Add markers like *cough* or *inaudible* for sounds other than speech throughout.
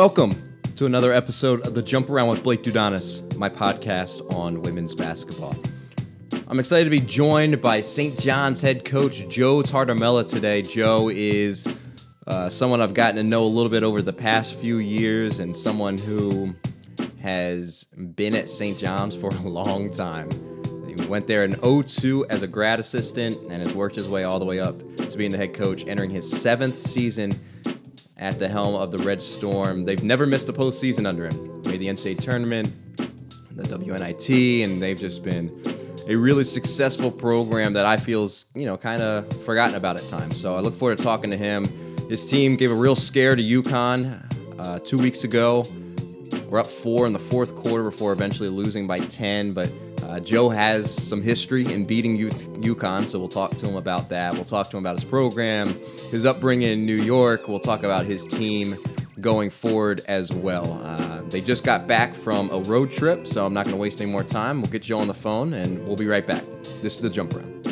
Welcome to another episode of the Jump Around with Blake Dudonis, my podcast on women's basketball. I'm excited to be joined by St. John's head coach Joe Tartamella today. Joe is uh, someone I've gotten to know a little bit over the past few years and someone who has been at St. John's for a long time. He went there in 02 as a grad assistant and has worked his way all the way up to being the head coach, entering his seventh season at the helm of the Red Storm. They've never missed a postseason under him. Made the NCAA tournament, the WNIT, and they've just been a really successful program that I feel's you know kind of forgotten about at times. So I look forward to talking to him. His team gave a real scare to UConn uh, two weeks ago. We're up four in the fourth quarter before eventually losing by 10, but uh, Joe has some history in beating U- UConn, so we'll talk to him about that. We'll talk to him about his program, his upbringing in New York. We'll talk about his team going forward as well. Uh, they just got back from a road trip, so I'm not going to waste any more time. We'll get Joe on the phone, and we'll be right back. This is the Jump Around.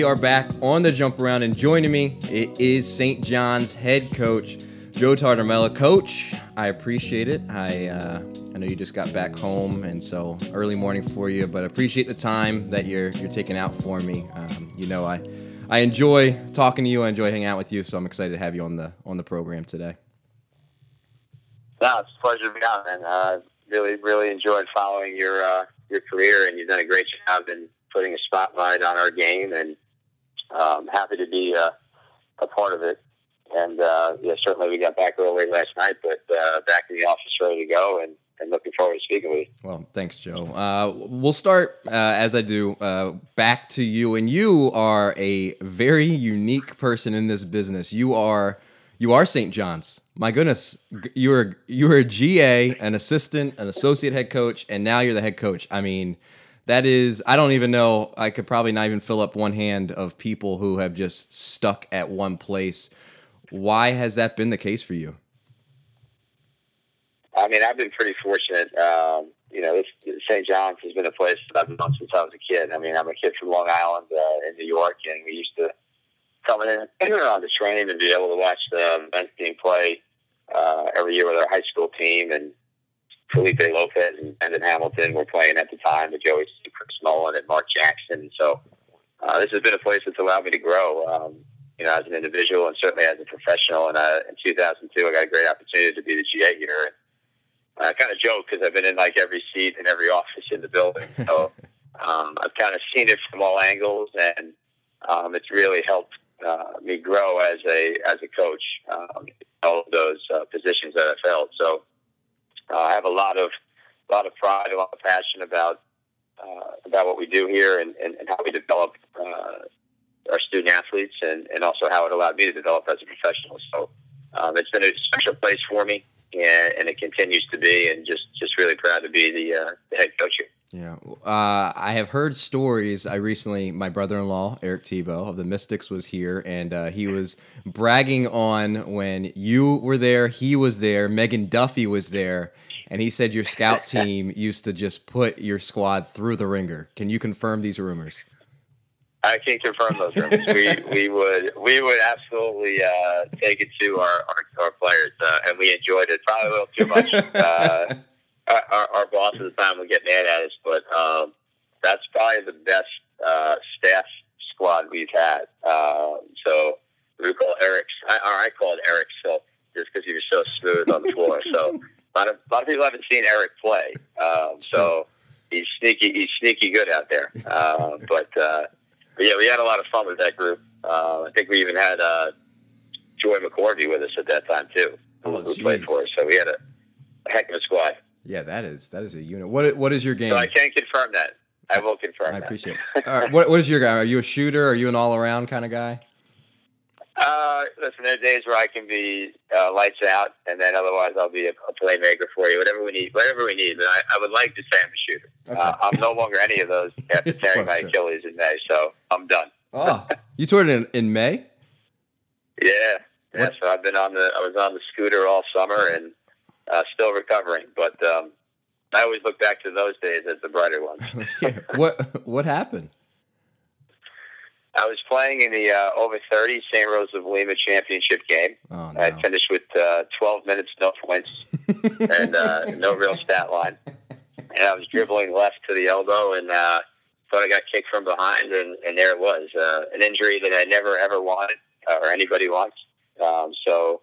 We are back on the jump around, and joining me it is St. John's head coach Joe Tartamella. Coach, I appreciate it. I uh, I know you just got back home, and so early morning for you, but appreciate the time that you're you're taking out for me. Um, you know, I I enjoy talking to you. I enjoy hanging out with you, so I'm excited to have you on the on the program today. No, it's a pleasure to be on, and uh, really really enjoyed following your uh, your career, and you've done a great job in putting a spotlight on our game, and um, happy to be uh, a part of it. And uh, yeah, certainly we got back early last night, but uh, back in the office ready to go, and, and looking forward to speaking with you. Well, thanks, Joe. Uh, we'll start uh, as I do uh, back to you, and you are a very unique person in this business. You are you are St. John's. My goodness, you are you are a GA, an assistant, an associate head coach, and now you're the head coach. I mean that is i don't even know i could probably not even fill up one hand of people who have just stuck at one place. Why has that been the case for you? I mean i've been pretty fortunate. Um, you know st john's has been a place that i've known since i was a kid. I mean i'm a kid from long island uh, in new york and we used to come in on the train and be able to watch the men's team play uh, every year with our high school team. And Felipe Lopez and Zendon Hamilton were playing at the time, but Joey Chris Mullin and Mark Jackson. So uh, this has been a place that's allowed me to grow, um, you know, as an individual and certainly as a professional. And uh, in 2002, I got a great opportunity to be the GA here. And I kind of joke because I've been in like every seat in every office in the building. So *laughs* um, I've kind of seen it from all angles, and um, it's really helped uh, me grow as a as a coach. Um, all of those uh, positions that I felt. So uh, I have a lot of a lot of pride, a lot of passion about uh, about what we do here and, and, and how we develop uh, our student athletes, and, and also how it allowed me to develop as a professional. So um, it's been a special place for me, and, and, it continues to be. And just just really proud to be the, uh, the head coach here. Yeah, uh, I have heard stories. I recently, my brother-in-law Eric Thibault of the Mystics was here, and uh, he was bragging on when you were there. He was there. Megan Duffy was there, and he said your scout *laughs* team used to just put your squad through the ringer. Can you confirm these rumors? I can confirm those rumors. we *laughs* we would we would absolutely uh, take it to our our, our players, uh, and we enjoyed it probably a little too much. Our, our boss at the time would get mad at us, but um, that's probably the best uh, staff squad we've had. Uh, so we call Eric's, I, or I call it Eric's Silk just because he was so smooth on the floor. So a lot of a lot of people haven't seen Eric play. Um, so he's sneaky, he's sneaky good out there. Uh, but, uh, but yeah, we had a lot of fun with that group. Uh, I think we even had uh, Joy McCorvey with us at that time too, oh, who, who played for us. So we had a, a heck of a squad. Yeah, that is that is a unit. What what is your game? So I can't confirm that. I will confirm. I appreciate *laughs* it. All right, what what is your guy? Are you a shooter? Are you an all around kind of guy? Uh, listen, there are days where I can be uh, lights out, and then otherwise I'll be a, a, playmaker for you. Whatever we need, whatever we need. But I, I would like to say I'm a shooter. Okay. Uh, I'm no longer any of those *laughs* after tearing well, my sure. Achilles in May, so I'm done. oh, you tore it in, in May? *laughs* Yeah, Yeah, so I've been on the I was on the scooter all summer and uh, still recovering, but um, I always look back to those days as the brighter ones. *laughs* yeah. What what happened? I was playing in the uh, over 30 St. Rose of Lima championship game. Oh, no. I finished with uh, 12 minutes, no points, and uh, no real stat line. And I was dribbling left to the elbow and uh, thought I got kicked from behind, and, and there it was. Uh, an injury that I never, ever wanted uh, or anybody wants. Um, so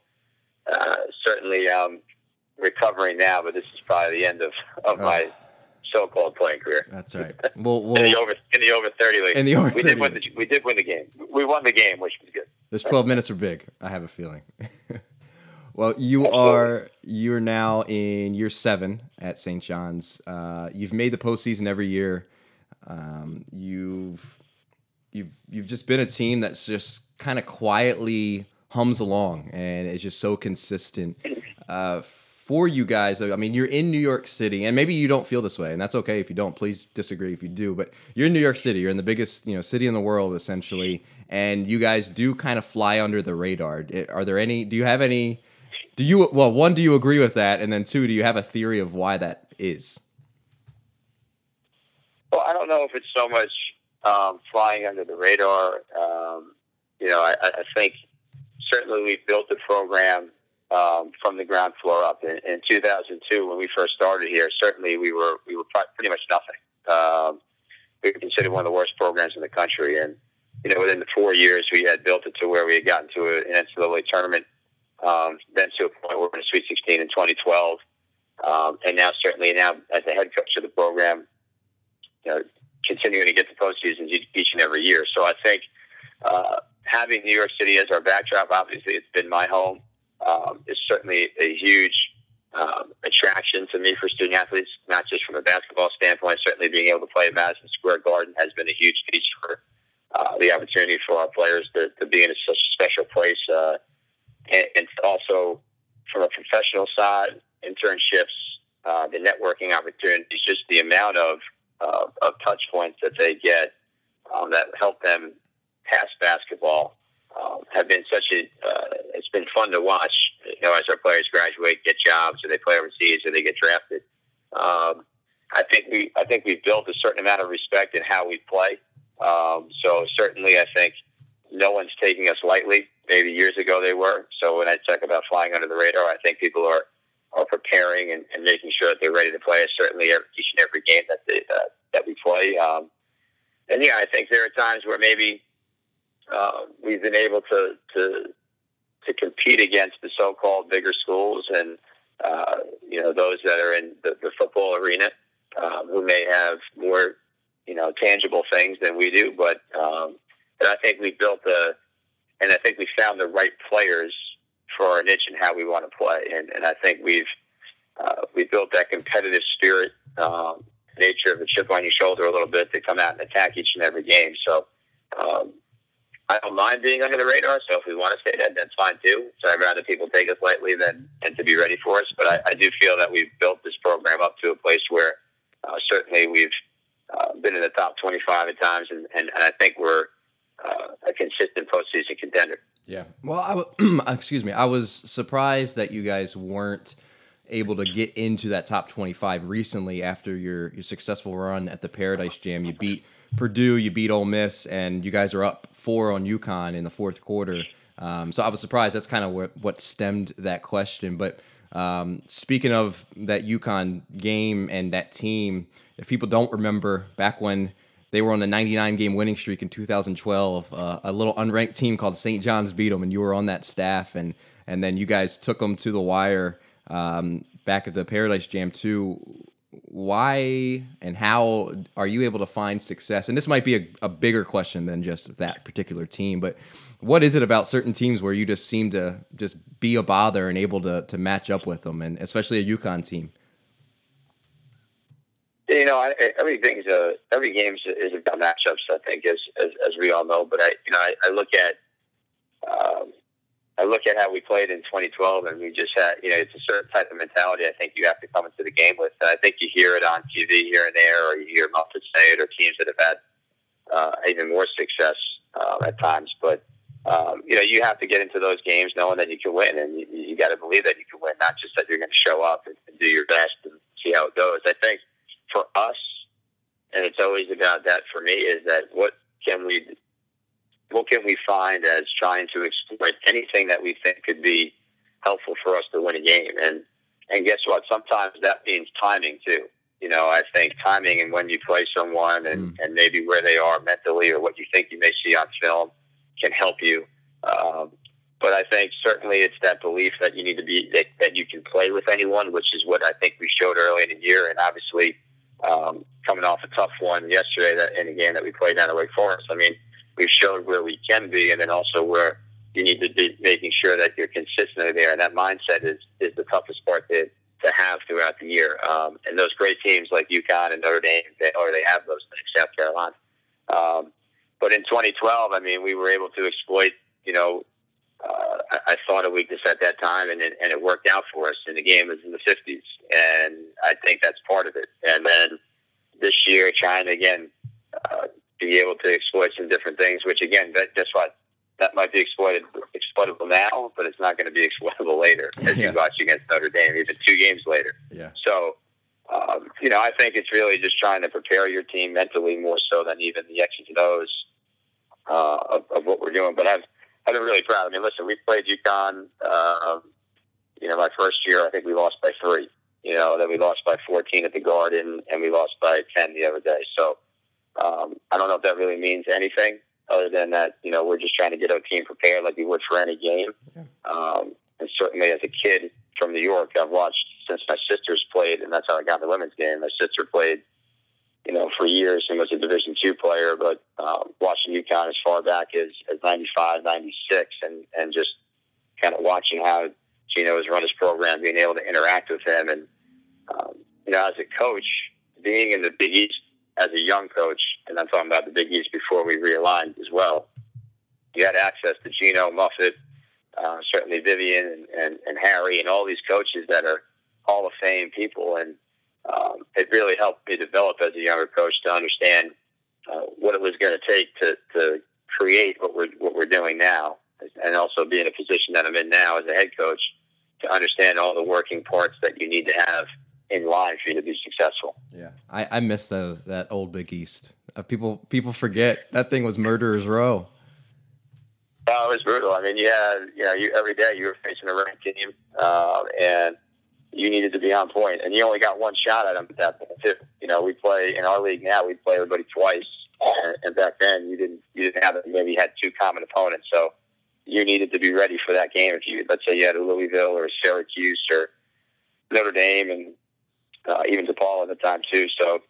uh, certainly um, recovering now, but this is probably the end of, of Oh. my so-called playing career. That's right. *laughs* Well, In the over in the over 30 league. in the over we did win the we did win the game. We won the game, which was good. those 12 minutes are big. I have a feeling. *laughs* well, you Absolutely. are you're now in year seven at St. John's. Uh, you've made the postseason every year. Um, you've you've you've just been a team that's just kind of quietly hums along and it's just so consistent. Uh, for you guys, I mean, you're in New York City, and maybe you don't feel this way, and that's okay if you don't. Please disagree if you do, but you're in New York City. You're in the biggest, you know, city in the world, essentially, and you guys do kind of fly under the radar. Are there any? Do you have any? Do you? Well, one, do you agree with that, and then two, do you have a theory of why that is? Well, I don't know if it's so much um, flying under the radar. Um, you know, I, I think certainly we've built the program um, from the ground floor up. In, in 2002, when we first started here, certainly we were we were pretty much nothing. Um, we were considered one of the worst programs in the country, and you know, within the four years, we had built it to where we had gotten to an NCAA tournament, um, then to a point where we're in the Sweet 16 in 2012, um, and now certainly now as the head coach of the program, you know, continuing to get to postseasons each and every year. So I think uh, having New York City as our backdrop, obviously it's been my home, um, is certainly a huge um, attraction to me for student athletes, not just from a basketball standpoint. Certainly being able to play at Madison Square Garden has been a huge piece for uh, the opportunity for our players to, to be in such a special place. Uh, and, and also from a professional side, internships, uh, the networking opportunities, just the amount of uh, of touch points that they get um, that help them pass basketball um, have been such a. Uh, it's been fun to watch. You know, as our players graduate, get jobs, or they play overseas, or they get drafted. Um, I think we. I think we've built a certain amount of respect in how we play. Um, so certainly, I think no one's taking us lightly. Maybe years ago they were. So when I talk about flying under the radar, I think people are are preparing and, and making sure that they're ready to play. Certainly, every, each and every game that they, uh, that we play. Um, and yeah, I think there are times where maybe uh, we've been able to to to compete against the so-called bigger schools and uh, you know those that are in the, the football arena um, who may have more you know tangible things than we do. But um, and I think we built a and I think we found the right players for our niche and how we want to play. And, and I think we've uh, we built that competitive spirit, um, nature of the chip on your shoulder a little bit to come out and attack each and every game. So um, I don't mind being under the radar. So if we want to stay that, that's fine too. So I'd rather people take us lightly than and to be ready for us. But I, I do feel that we've built this program up to a place where uh, certainly we've uh, been in the top 25 at times, and, and, and I think we're uh, a consistent postseason contender. Yeah. Well, I w- *clears throat* excuse me. I was surprised that you guys weren't able to get into that top 25 recently after your your successful run at the Paradise Jam. You beat Purdue, you beat Ole Miss, and you guys are up four on UConn in the fourth quarter. Um, so I was surprised. That's kind of what, what stemmed that question. But um, speaking of that UConn game and that team, if people don't remember, back when they were on the 99 game winning streak in 2012. Uh, a little unranked team called St. John's beat them, and you were on that staff, and and then you guys took them to the wire um, back at the Paradise Jam too. Why and how are you able to find success? And this might be a, a bigger question than just that particular team, but what is it about certain teams where you just seem to just be a bother and able to to match up with them, and especially a UConn team? You know, I, everything's a every game is about matchups. I think, as as, as we all know. But I, you know, I, I look at um, I look at how we played in 2012, and we just had, you know, it's a certain type of mentality. I think you have to come into the game with. And I think you hear it on TV here and there, or you hear Muffet say it, or teams that have had uh, even more success uh, at times. But um, you know, you have to get into those games knowing that you can win, and you, you got to believe that you can win, not just that you're going to show up and, and do your best and see how it goes. I think for us, and it's always about that for me, is that what can we, what can we find as trying to exploit anything that we think could be helpful for us to win a game, and and guess what? Sometimes that means timing too. You know, I think timing and when you play someone and, mm. and maybe where they are mentally or what you think you may see on film can help you. Um, but I think certainly it's that belief that you need to be that, that you can play with anyone, which is what I think we showed early in the year, and obviously um, coming off a tough one yesterday that in a game that we played down at Wake Forest. I mean, we've showed where we can be, and then also where you need to be making sure that you're consistently there, and that mindset is is the toughest part to to have throughout the year. Um, and those great teams like UConn and Notre Dame, they, they have those things, South Carolina. Um, but in 2012, I mean, we were able to exploit, you know, uh, I, I thought a weakness at that time, and it, and it worked out for us. And the game was in the 50s, and I think that's part of it. And then this year, trying to again uh, be able to exploit some different things, which again, that, that's what that might be exploited exploitable now, but it's not going to be exploitable later as yeah. you watch against Notre Dame, even two games later. Yeah. So um, you know, I think it's really just trying to prepare your team mentally more so than even the X's and O's uh, of, of, what we're doing. But I've, I've been really proud. I mean, listen, we played UConn, um, you know, my first year, I think we lost by three. You know, then we lost by 14 at the Garden, and we lost by 10 the other day. So um, I don't know if that really means anything other than that, you know, we're just trying to get our team prepared like we would for any game. Yeah. Um, and certainly as a kid from New York, I've watched since my sisters played, and that's how I got the women's game. My sister played, you know, for years and was a Division two player, but um, watching UConn as far back as, as 95, 96, and, and just kind of watching how Gino has run his program, being able to interact with him. And, um, you know, as a coach, being in the Big East as a young coach, and I'm talking about the Big East before we realigned as well, you had access to Gino, Muffet, uh, certainly Vivian and, and, and Harry and all these coaches that are Hall of Fame people, and um, it really helped me develop as a younger coach to understand uh, what it was going to take to, to create what we're what we're doing now, and also be in a position that I'm in now as a head coach to understand all the working parts that you need to have in line for you to be successful. Yeah, I, I miss the that old Big East. Uh, people people forget that thing was murderers row. Oh, it was brutal. I mean, yeah, you know, you, every day you were facing a ranked team, uh, and you needed to be on point. point, and you only got one shot at them at that point too. You know, we play in our league now. We play everybody twice, and, and back then you didn't you didn't have it. Maybe you had two common opponents, so you needed to be ready for that game. If you let's say you had a Louisville or a Syracuse or Notre Dame, and uh, even DePaul at the time too. So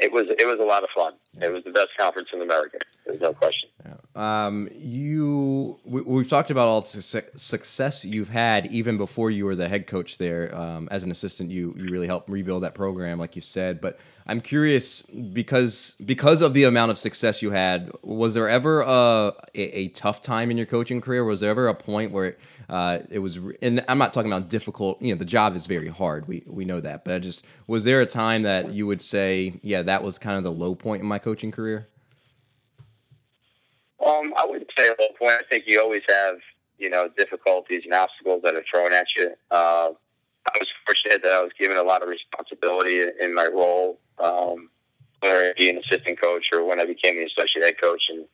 it was it was a lot of fun. It was the best conference in America. There's no question. Um, you we, have talked about all the su- success you've had even before you were the head coach there. Um, as an assistant, you you really helped rebuild that program, like you said. But I'm curious because because of the amount of success you had, was there ever a, a, a tough time in your coaching career? Was there ever a point where uh, it was? And I'm not talking about difficult. You know, the job is very hard. We we know that. But I just was there a time that you would say, yeah, that was kind of the low point in my coaching career? Um, I wouldn't say a low point. I think you always have you know difficulties and obstacles that are thrown at you. Uh, I was fortunate that I was given a lot of responsibility in, my role, um, whether it be an assistant coach or when I became the associate head coach. And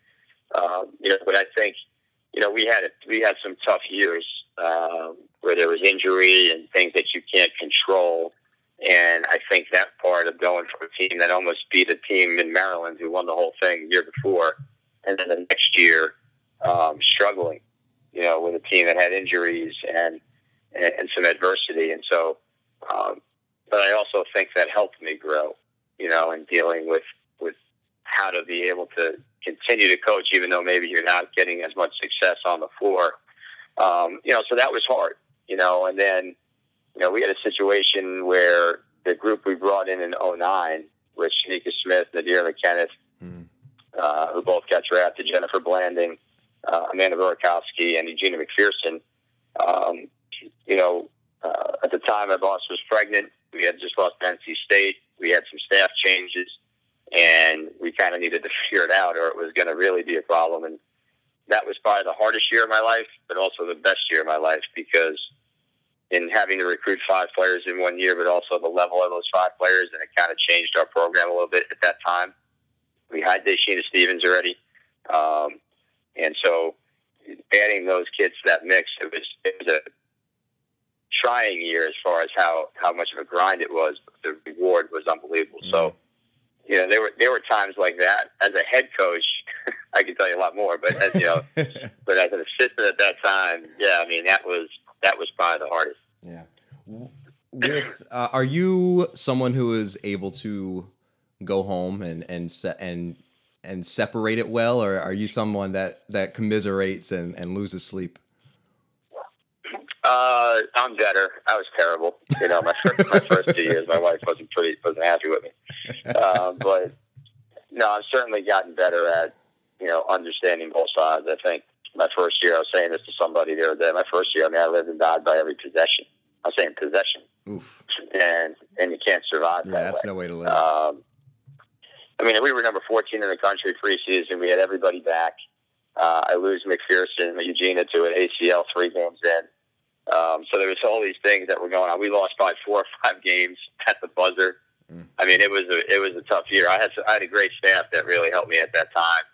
um, you know, but I think you know we had we had some tough years um, where there was injury and things that you can't control. And I think that part of going from a team that almost beat a team in Maryland who won the whole thing the year before, and then the next year um, struggling, you know, with a team that had injuries and and, and some adversity. And so, um, but I also think that helped me grow, you know, in dealing with, with how to be able to continue to coach, even though maybe you're not getting as much success on the floor. Um, you know, so that was hard, you know, and then, you know, we had a situation where the group we brought in in 09 with Shenneika Smith, Nadir McKenith, mm. uh, who both got drafted, Jennifer Blanding, uh, Amanda Burakovsky, and Eugeneia McPherson. Um, you know, uh, at the time my boss was pregnant. We had just lost NC State. We had some staff changes, and we kind of needed to *laughs* figure it out, or it was going to really be a problem. And that was probably the hardest year of my life, but also the best year of my life because in having to recruit five players in one year, but also the level of those five players, and it kind of changed our program a little bit at that time. We had Da'Shena Stevens already, um, and so adding those kids to that mix, it was it was a trying year as far as how how much of a grind it was. But the reward was unbelievable. Mm-hmm. So, you know, there were there were times like that. As a head coach, *laughs* I can tell you a lot more. But as you know, *laughs* but as an assistant at that time, yeah, I mean that was that was probably the hardest. Yeah. With uh, are you someone who is able to go home and and se- and and separate it well, or are you someone that that commiserates and and loses sleep? Uh, I'm better. I was terrible. You know, my first, my first two years, my wife wasn't pretty wasn't happy with me. Uh, but no, I've certainly gotten better at you know understanding both sides. I think my first year, I was saying this to somebody the other day. My first year, I mean, I lived and died by every possession. I was saying possession, Oof. and and you can't survive. Yeah, that that's way. no way to live. Um, I mean, we were number 14 in the country preseason. We had everybody back. Uh, I lose McPherson, Eugeneia to an ACL three games in. Um, so there was all these things that were going on. We lost by four or five games *laughs* at the buzzer. Mm. I mean, it was a it was a tough year. I had I had a great staff that really helped me at that time.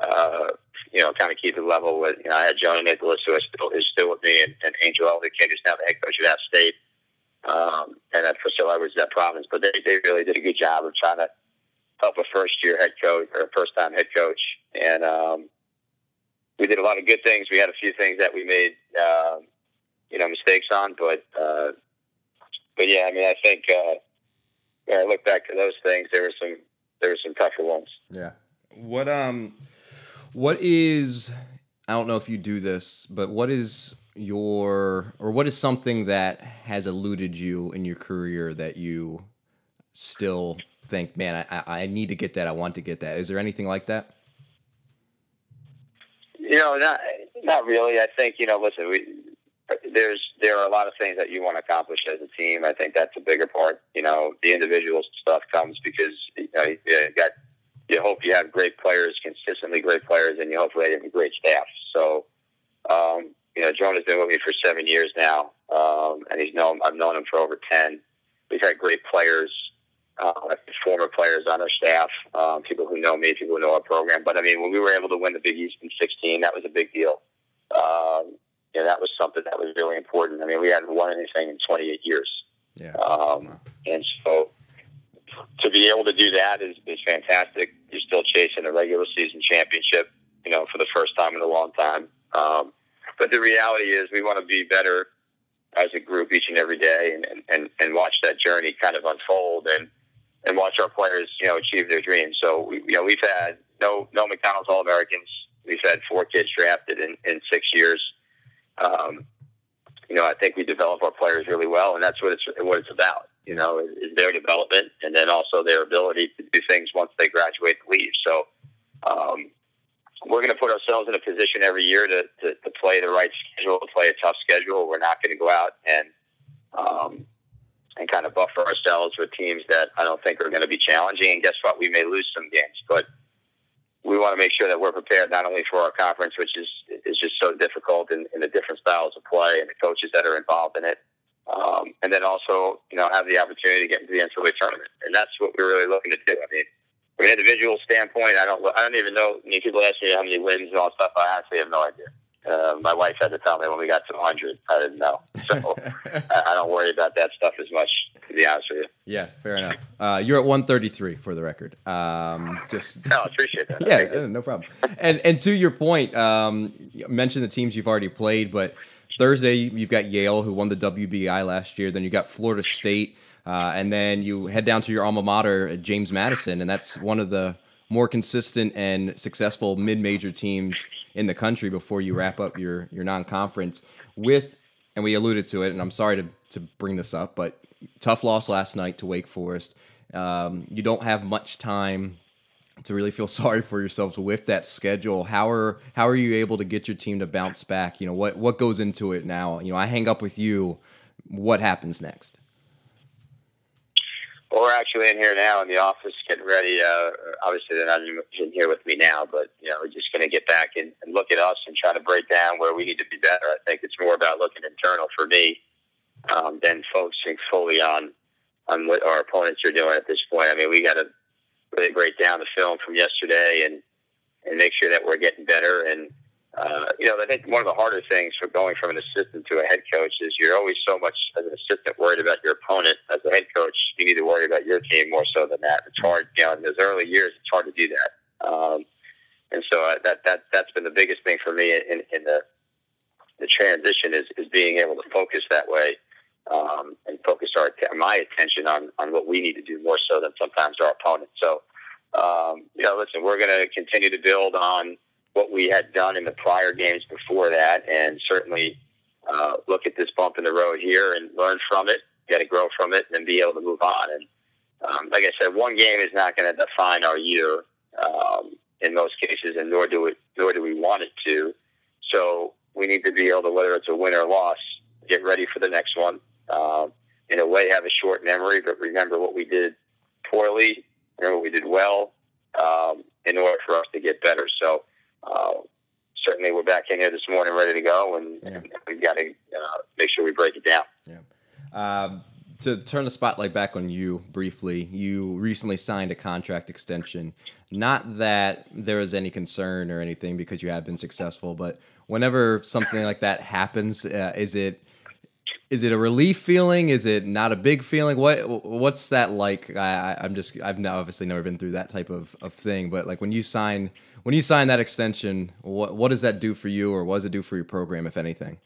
Uh, you know, kind of keep it level with. You know, I had Johnny Nicholas, who is still is still with me, and, and Angel Elderkin, who's now the head coach of App State, um, and at Priscilla Edwards, that province. But they they really did a good job of trying to help a first year head coach or a first time head coach, and um, we did a lot of good things. We had a few things that we made. Um, you know mistakes on. But uh, but yeah, I mean, I think uh, when I look back to those things, there were some there were some tougher ones. Yeah. What um, what is I don't know if you do this, but what is your or what is something that has eluded you in your career that you still think, man, I, I need to get that. I want to get that. Is there anything like that? You know, not not really. I think you know. Listen, we there's there are a lot of things that you want to accomplish as a team. I think that's a bigger part. You know, the individual stuff comes because you know you got you hope you have great players, consistently great players, and you hopefully have a great staff. So, um, you know, Jonah's been with me for seven years now, um, and he's known I've known him for over ten. We've had great players, uh, former players on our staff, um, people who know me, people who know our program. But I mean, when we were able to win the Big East in '16, that was a big deal. Um, you know, that was something that was really important. I mean, we hadn't won anything in 28 years. Yeah. Um, and so to be able to do that is, is fantastic. You're still chasing a regular season championship, you know, for the first time in a long time. Um, but the reality is we want to be better as a group each and every day and, and, and watch that journey kind of unfold and, and watch our players, you know, achieve their dreams. So, we, you know, we've had no, no McDonald's All-Americans. We've had four kids drafted in, in six years um, you know, I think we develop our players really well, and that's what it's what it's about. You know, is their development, and then also their ability to do things once they graduate and leave. So, um, we're going to put ourselves in a position every year to, to, to play the right schedule, to play a tough schedule. We're not going to go out and um, and kind of buffer ourselves with teams that I don't think are going to be challenging. And guess what? We may lose some games, but we want to make sure that we're prepared not only for our conference, which is is just so difficult in, in the different styles of play and the coaches that are involved in it, um, and then also you know have the opportunity to get into the NCAA tournament, and that's what we're really looking to do. I mean, from an individual standpoint, I don't I don't even know. I mean, people ask me how many wins and all stuff. I actually have no idea. Uh, my wife had to tell me when we got to 100. I didn't know. So *laughs* I, I don't worry about that stuff as much, to be honest with you. Yeah, fair enough. Uh, you're at 133 for the record. Um, just no, appreciate that. *laughs* yeah, no problem. and and to your point, um, you mentioned the teams you've already played, but Thursday you've got Yale who won the WBI last year. Then you got Florida State, uh, and then you head down to your alma mater, James Madison, and that's one of the more consistent and successful mid-major teams in the country before you wrap up your your non-conference with and we alluded to it and i'm sorry to, to bring this up but tough loss last night to wake forest um, you don't have much time to really feel *laughs* sorry for yourselves with that schedule how are how are you able to get your team to bounce back you know what what goes into it now you know i hang up with you what happens next Well, we're actually in here now in the office getting ready. Uh, obviously, they're not in here with me now, but you know, we're just going to get back and, and look at us and try to break down where we need to be better. I think it's more about looking internal for me um, than focusing fully on on what our opponents are doing at this point. I mean, we got to really break down the film from yesterday and and make sure that we're getting better and uh, you know, I think one of the harder things for going from an assistant to a head coach is you're always so much as an assistant worried about your opponent. As a head coach, you need to worry about your team more so than that. It's hard, you know, in those early years, it's hard to do that. Um, and so uh, that that that's been the biggest thing for me in, in the the transition is, is being able to focus that way um, and focus our my attention on on what we need to do more so than sometimes our opponents. So, um, you know, listen, we're going to continue to build on what we had done in the prior games before that, and certainly uh, look at this bump in the road here and learn from it, get to grow from it, and be able to move on. And um, like I said, one game is not going to define our year um, in most cases, and nor do it, nor do we want it to. So we need to be able to, whether it's a win or loss, get ready for the next one. Um, in a way, have a short memory, but remember what we did poorly, remember what we did well, um, in order for us to get better. So uh, certainly we're back in here this morning ready to go, and, yeah. we've got to uh, make sure we break it down. Yeah. Um, to turn the spotlight back on you briefly, you recently signed a contract extension. Not that there is any concern or anything because you have been successful, but whenever something like that happens, uh, is it is it a relief feeling? Is it not a big feeling? What what's that like? I, I'm just I've obviously never been through that type of, of thing, but like when you sign when you sign that extension, what what does that do for you, or what does it do for your program, if anything?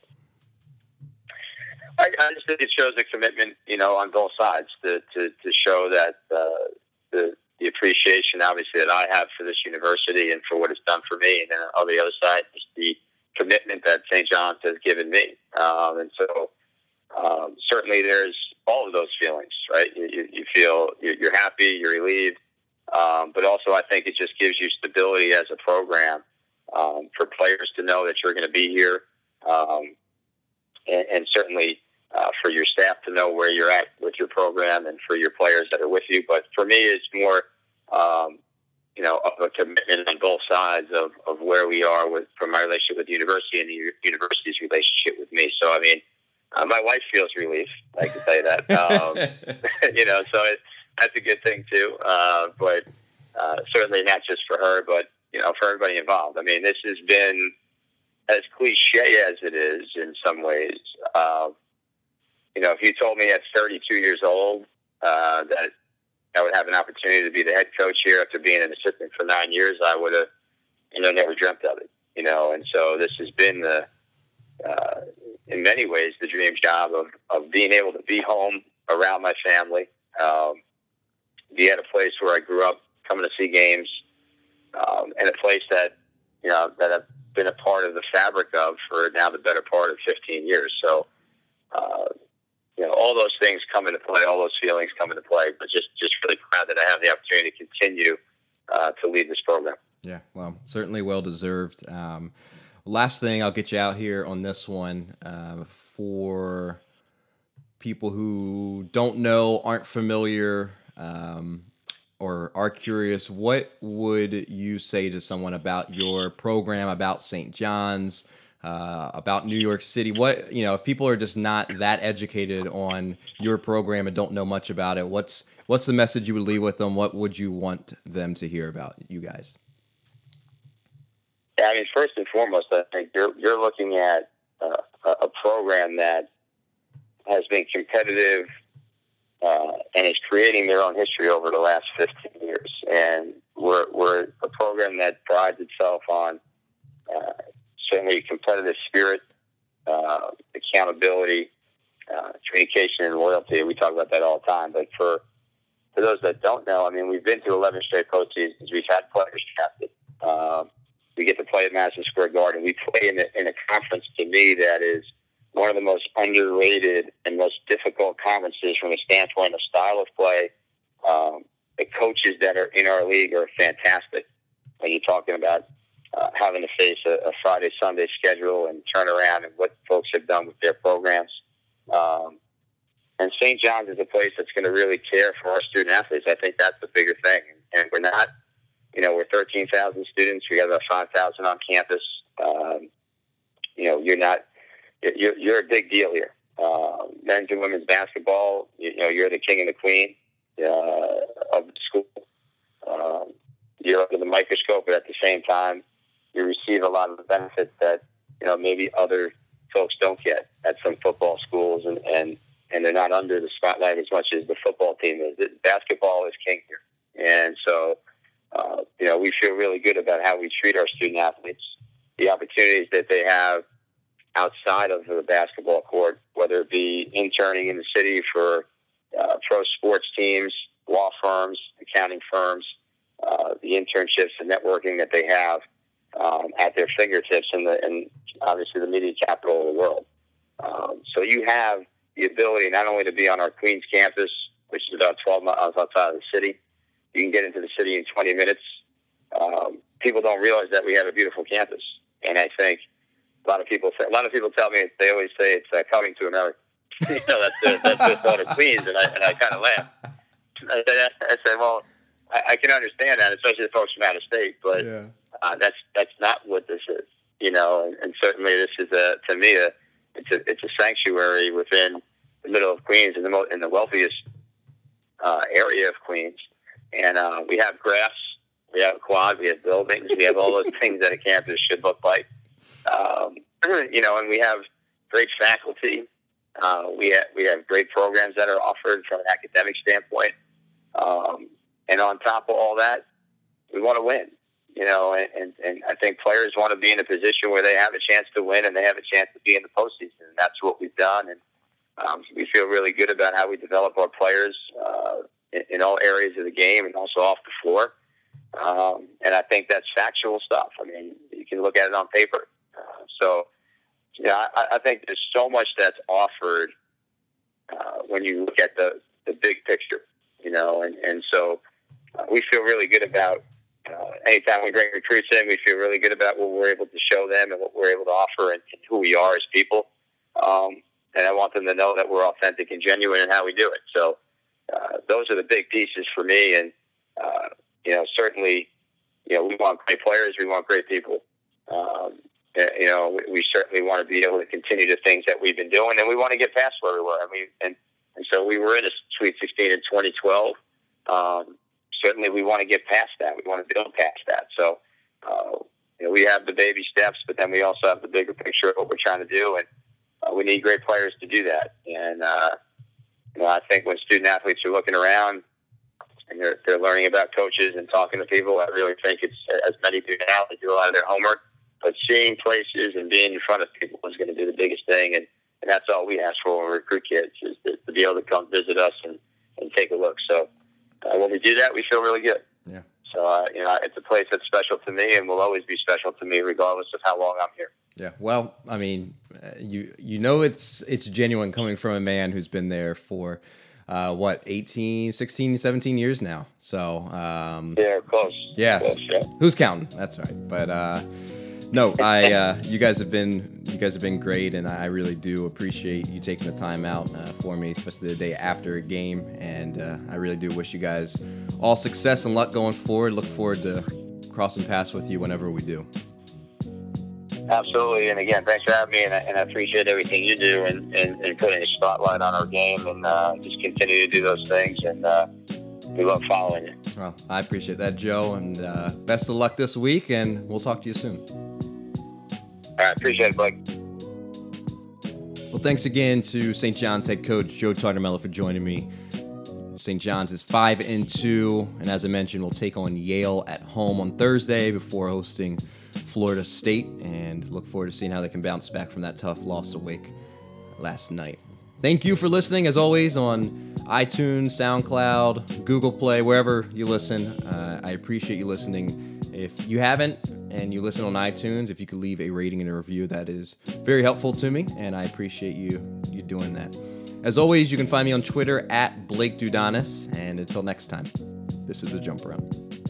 I, I just think it shows a commitment, you know, on both sides to to, to show that uh, the the appreciation, obviously, that I have for this university and for what it's done for me, and then on the other side, just the commitment that St. John's has given me, um, and so um, certainly there's all of those feelings, right? You, you, you feel you're happy, you're relieved, um, but also I think it just gives you stability as a program um, for players to know that you're going to be here, um, and, and certainly uh, for your staff to know where you're at with your program, and for your players that are with you. But for me, it's more. Um, you know, a commitment on both sides of, of where we are with from my relationship with the university and the university's relationship with me. So, I mean, uh, my wife feels relief. I can tell you that. Um, *laughs* *laughs* you know, so it, that's a good thing too. Uh, but uh, certainly not just for her, but you know, for everybody involved. I mean, this has been as cliche as it is in some ways. Uh, you know, if you told me at 32 years old uh, that I would have an opportunity to be the head coach here after being an assistant for nine years, I would have, you know, never dreamt of it. You know, and so this has been the, uh, in many ways, the dream job of, of being able to be home around my family, um, be at a place where I grew up, coming to see games, um, and a place that you know that I've been a part of the fabric of for now the better part of 15 years. So, uh, you know, all those things come into play, all those feelings come into play. But just just really proud that I have the opportunity to continue uh, to lead this program. Yeah, well, certainly well deserved. Um, last thing, I'll get you out here on this one uh, for people who don't know, aren't familiar um, or are curious, what would you say to someone about your program, about St. John's, uh, about New York City? What you know, if people are just not that educated on your program and don't know much about it, what's what's the message you would leave with them? What would you want them to hear about you guys? I mean, first and foremost, I think you're you're looking at uh, a program that has been competitive uh, and is creating their own history over the last 15 years. And we're, we're a program that prides itself on uh, certainly competitive spirit, uh, accountability, uh, communication, and loyalty. We talk about that all the time. But for for those that don't know, I mean, we've been to 11 straight postseasons. We've had players drafted. Um, we get to play at Madison Square Garden. We play in a, in a conference to me that is – one of the most underrated and most difficult conferences from a standpoint of style of play. Um, the coaches that are in our league are fantastic. When you're talking about uh, having to face a, a Friday Sunday schedule and turn around and what folks have done with their programs. Um, and St. John's is a place that's going to really care for our student athletes. I think that's the bigger thing. And we're not, you know, we're 13,000 students. We have about 5,000 on campus. Um, you know, you're not, you're, you're a big deal here. Uh, men's and women's basketball, you, you know, you're the king and the queen uh, of the school. Um, you're under the microscope, but at the same time, you receive a lot of the benefits that you know maybe other folks don't get at some football schools, and and and they're not under the spotlight as much as the football team is. Basketball is king here, and so uh, you know we feel really good about how we treat our student athletes, the opportunities that they have outside of the basketball court, whether it be interning in the city for uh, pro sports teams, law firms, accounting firms, uh, the internships and networking that they have um, at their fingertips in the and obviously the media capital of the world. Um, so you have the ability not only to be on our Queens campus, which is about 12 miles outside of the city. You can get into the city in 20 minutes. Um, people don't realize that we have a beautiful campus, and I think a lot of people say, a lot of people tell me they always say it's uh, coming to America. *laughs* you know, that's the, that's the thought of Queens, and I and I kind of laugh. I said, I said, well, I, I can understand that, especially the folks from out of state, but yeah. uh, that's that's not what this is, you know. And, and certainly, this is a to me a it's a it's a sanctuary within the middle of Queens, in the mo- in the wealthiest uh, area of Queens, and uh, we have grass, we have quad, we have buildings, we have all those *laughs* things that a campus should look like, um, *clears throat* you know, and we have great faculty. Uh, we have we have great programs that are offered from an academic standpoint. Um, and on top of all that, we want to win. You know, and, and, and I think players want to be in a position where they have a chance to win and they have a chance to be in the postseason. And that's what we've done. And um, we feel really good about how we develop our players uh, in, all areas of the game and also off the floor. Um, and I think that's factual stuff. I mean, you can look at it on paper. Uh, so, yeah, I, I think there's so much that's offered uh, when you look at the, the big picture, you know, and, and so uh, we feel really good about uh, anytime we bring recruits in, we feel really good about what we're able to show them and what we're able to offer and, and who we are as people. Um, and I want them to know that we're authentic and genuine in how we do it. So uh, those are the big pieces for me. And uh, you know, certainly, you know, we want great players, we want great people. Um, you know, we, we certainly want to be able to continue the things that we've been doing, and we want to get past where we were. I mean, and and so we were in a Sweet 16 in 2012. Um, certainly we want to get past that. We want to build past that. So, uh, you know, we have the baby steps, but then we also have the bigger picture of what we're trying to do, and uh, we need great players to do that. And uh, you know, I think when student athletes are looking around and they're they're learning about coaches and talking to people, I really think it's as many do now. They do a lot of their homework, but seeing places and being in front of people is going to be the biggest thing. And and that's all we ask for when we recruit kids is to, to be able to come visit us and, and take a look. So uh, when we do that, we feel really good. Yeah. So uh, you know, it's a place that's special to me and will always be special to me, regardless of how long I'm here. Yeah. Well, I mean, uh, you you know it's it's genuine coming from a man who's been there for uh, what 18 16 17 years now so um, yeah close yeah. Close, yeah. who's counting that's right but uh, no, I uh, you guys have been you guys have been great, and I really do appreciate you taking the time out uh, for me, especially the day after a game. And uh, I really do wish you guys all success and luck going forward. Look forward to crossing paths with you whenever we do. Absolutely, and again, thanks for having me, and I, and I appreciate everything you do and, and, and, putting a spotlight on our game, and uh, just continue to do those things, and uh, we love following you. Well, I appreciate that, Joe, and uh, best of luck this week, and we'll talk to you soon. All right, appreciate it, Blake. Well, thanks again to St. John's head coach Joe Tartamella for joining me. St. John's is five and two, and as I mentioned, we'll take on Yale at home on Thursday before hosting Florida State, and look forward to seeing how they can bounce back from that tough loss to Wake last night. Thank you for listening, as always, on iTunes, SoundCloud, Google Play, wherever you listen. Uh, I appreciate you listening. If you haven't, and you listen on iTunes, if you could leave a rating and a review, that is very helpful to me, and I appreciate you you doing that. As always, you can find me on Twitter at Blake Dudonis, and until next time, this is the Jump Around.